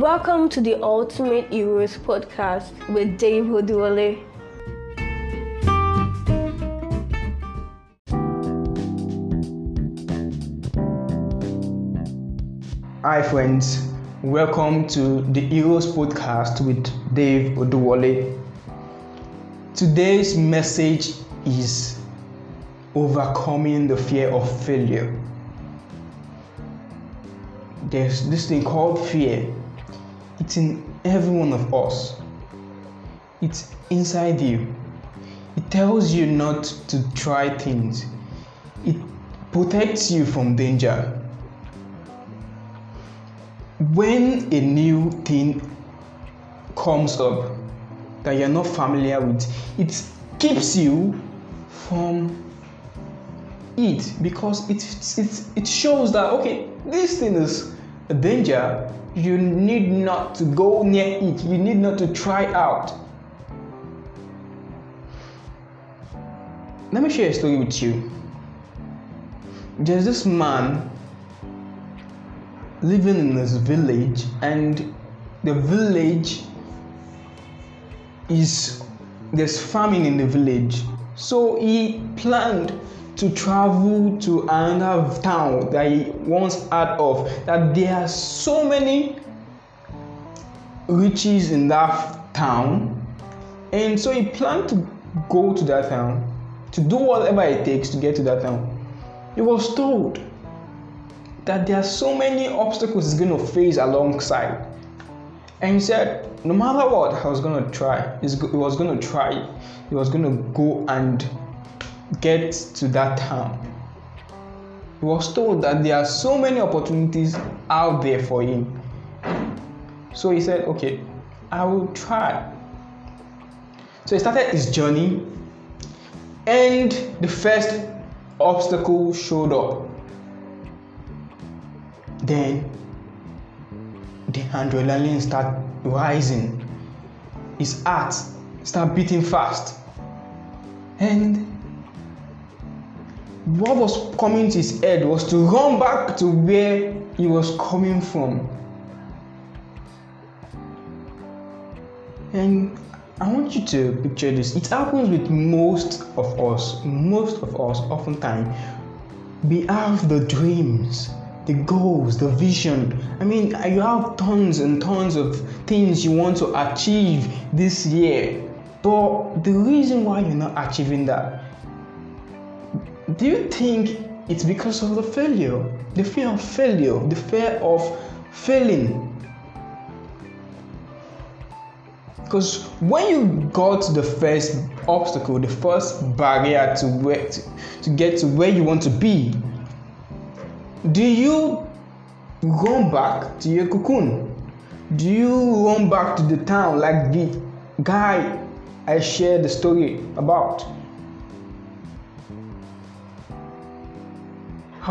Welcome to the Ultimate Heroes podcast with Dave Oduwole. Hi, friends. Welcome to the Heroes podcast with Dave Oduwole. Today's message is overcoming the fear of failure. There's this thing called fear. It's in every one of us. It's inside you. It tells you not to try things. It protects you from danger when a new thing comes up that you're not familiar with, it keeps you from it because it, it, it shows that okay, this thing is a danger. You need not to go near it, you need not to try out. Let me share a story with you. There's this man living in this village and the village is there's farming in the village so he planned to travel to another town that he once heard of that there are so many riches in that town and so he planned to go to that town to do whatever it takes to get to that town he was told that there are so many obstacles he's going to face alongside. And he said, no matter what, I was going to try. He was going to try. He was going to go and get to that town. He was told that there are so many opportunities out there for him. So he said, okay, I will try. So he started his journey, and the first obstacle showed up then the adrenaline start rising his heart start beating fast and what was coming to his head was to run back to where he was coming from. And i want you to picture this. It happens with most of us. Most of us oftentimes we have the dreams the goals, the vision. I mean, you have tons and tons of things you want to achieve this year, but the reason why you're not achieving that, do you think it's because of the failure? The fear of failure, the fear of failing. Because when you got the first obstacle, the first barrier to where to, to get to where you want to be, do you run back to your cocoon? Do you run back to the town like the guy I shared the story about?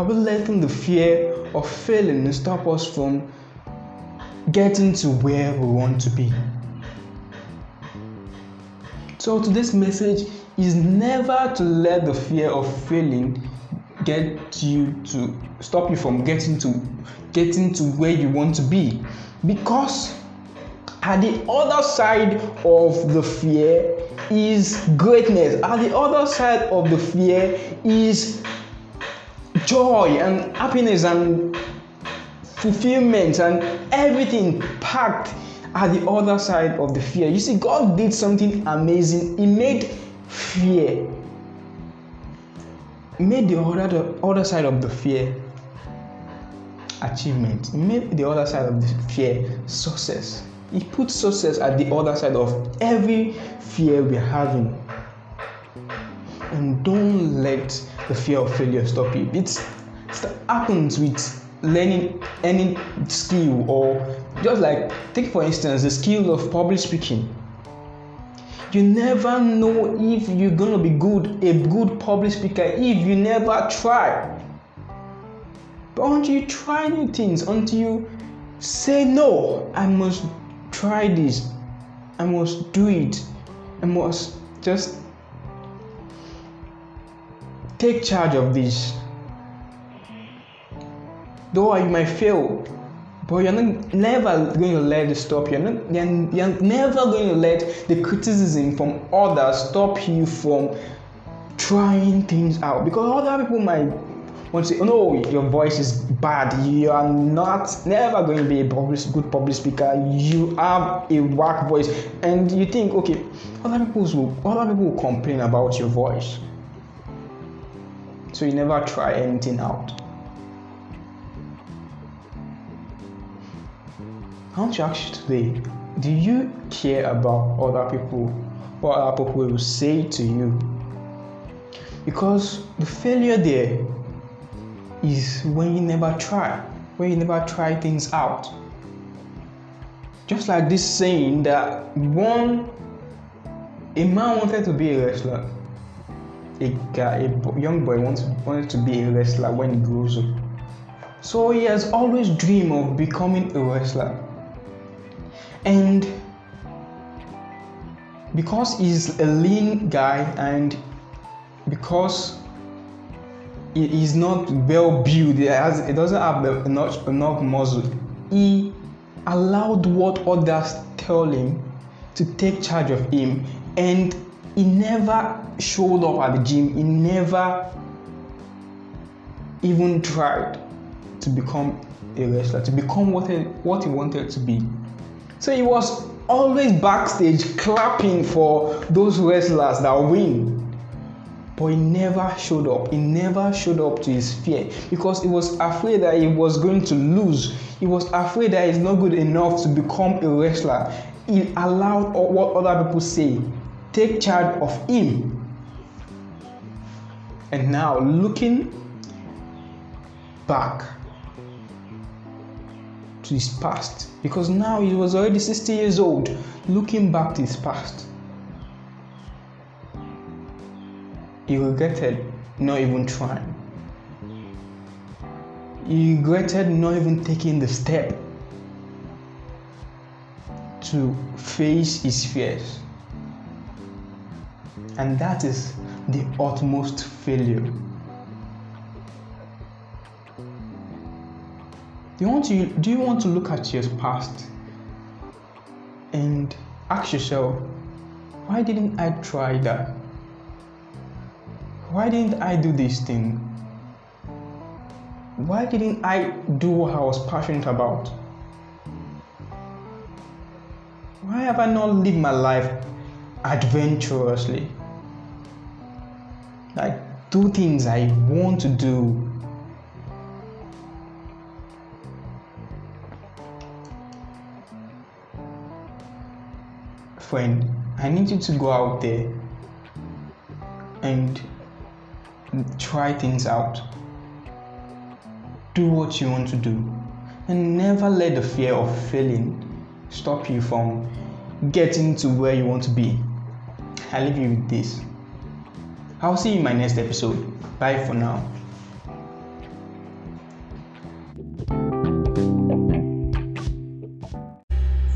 Are we letting the fear of failing stop us from getting to where we want to be? So, today's message is never to let the fear of failing get you to stop you from getting to getting to where you want to be because at the other side of the fear is greatness at the other side of the fear is joy and happiness and fulfillment and everything packed at the other side of the fear you see god did something amazing he made fear made the other, the other side of the fear achievement. He made the other side of the fear success. He put success at the other side of every fear we're having. And don't let the fear of failure stop you. It's, it happens with learning any skill or just like take for instance the skill of public speaking you never know if you're gonna be good, a good public speaker, if you never try. But until you try new things, until you say no, I must try this, I must do it, I must just take charge of this. Though you might fail, But you're not never going to let it stop you. You're, not, you're, never going to let the criticism from others stop you from trying things out. Because other people might want to say, oh no, your voice is bad. You are not never going to be a public, good public speaker. You have a whack voice. And you think, okay, other people will other people will complain about your voice. So you never try anything out. I want to ask you today do you care about other people? What other people will say to you? Because the failure there is when you never try, when you never try things out. Just like this saying that one, a man wanted to be a wrestler. A a young boy wants, wanted to be a wrestler when he grows up. So he has always dreamed of becoming a wrestler and because he's a lean guy and because he is not well built he, has, he doesn't have enough, enough muscle he allowed what others tell him to take charge of him and he never showed up at the gym he never even tried to become a wrestler to become what he, what he wanted to be so he was always backstage clapping for those wrestlers that win. But he never showed up. He never showed up to his fear because he was afraid that he was going to lose. He was afraid that he's not good enough to become a wrestler. He allowed what other people say take charge of him. And now, looking back, to his past because now he was already 60 years old looking back to his past he regretted not even trying he regretted not even taking the step to face his fears and that is the utmost failure Do you want to do you want to look at your past and ask yourself, why didn't I try that? Why didn't I do this thing? Why didn't I do what I was passionate about? Why have I not lived my life adventurously? Like do things I want to do friend, I need you to go out there and try things out. Do what you want to do. And never let the fear of failing stop you from getting to where you want to be. I leave you with this. I'll see you in my next episode. Bye for now.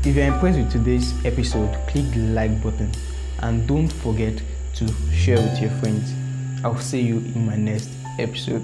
If you're impressed with today's episode, click the like button and don't forget to share with your friends. I'll see you in my next episode.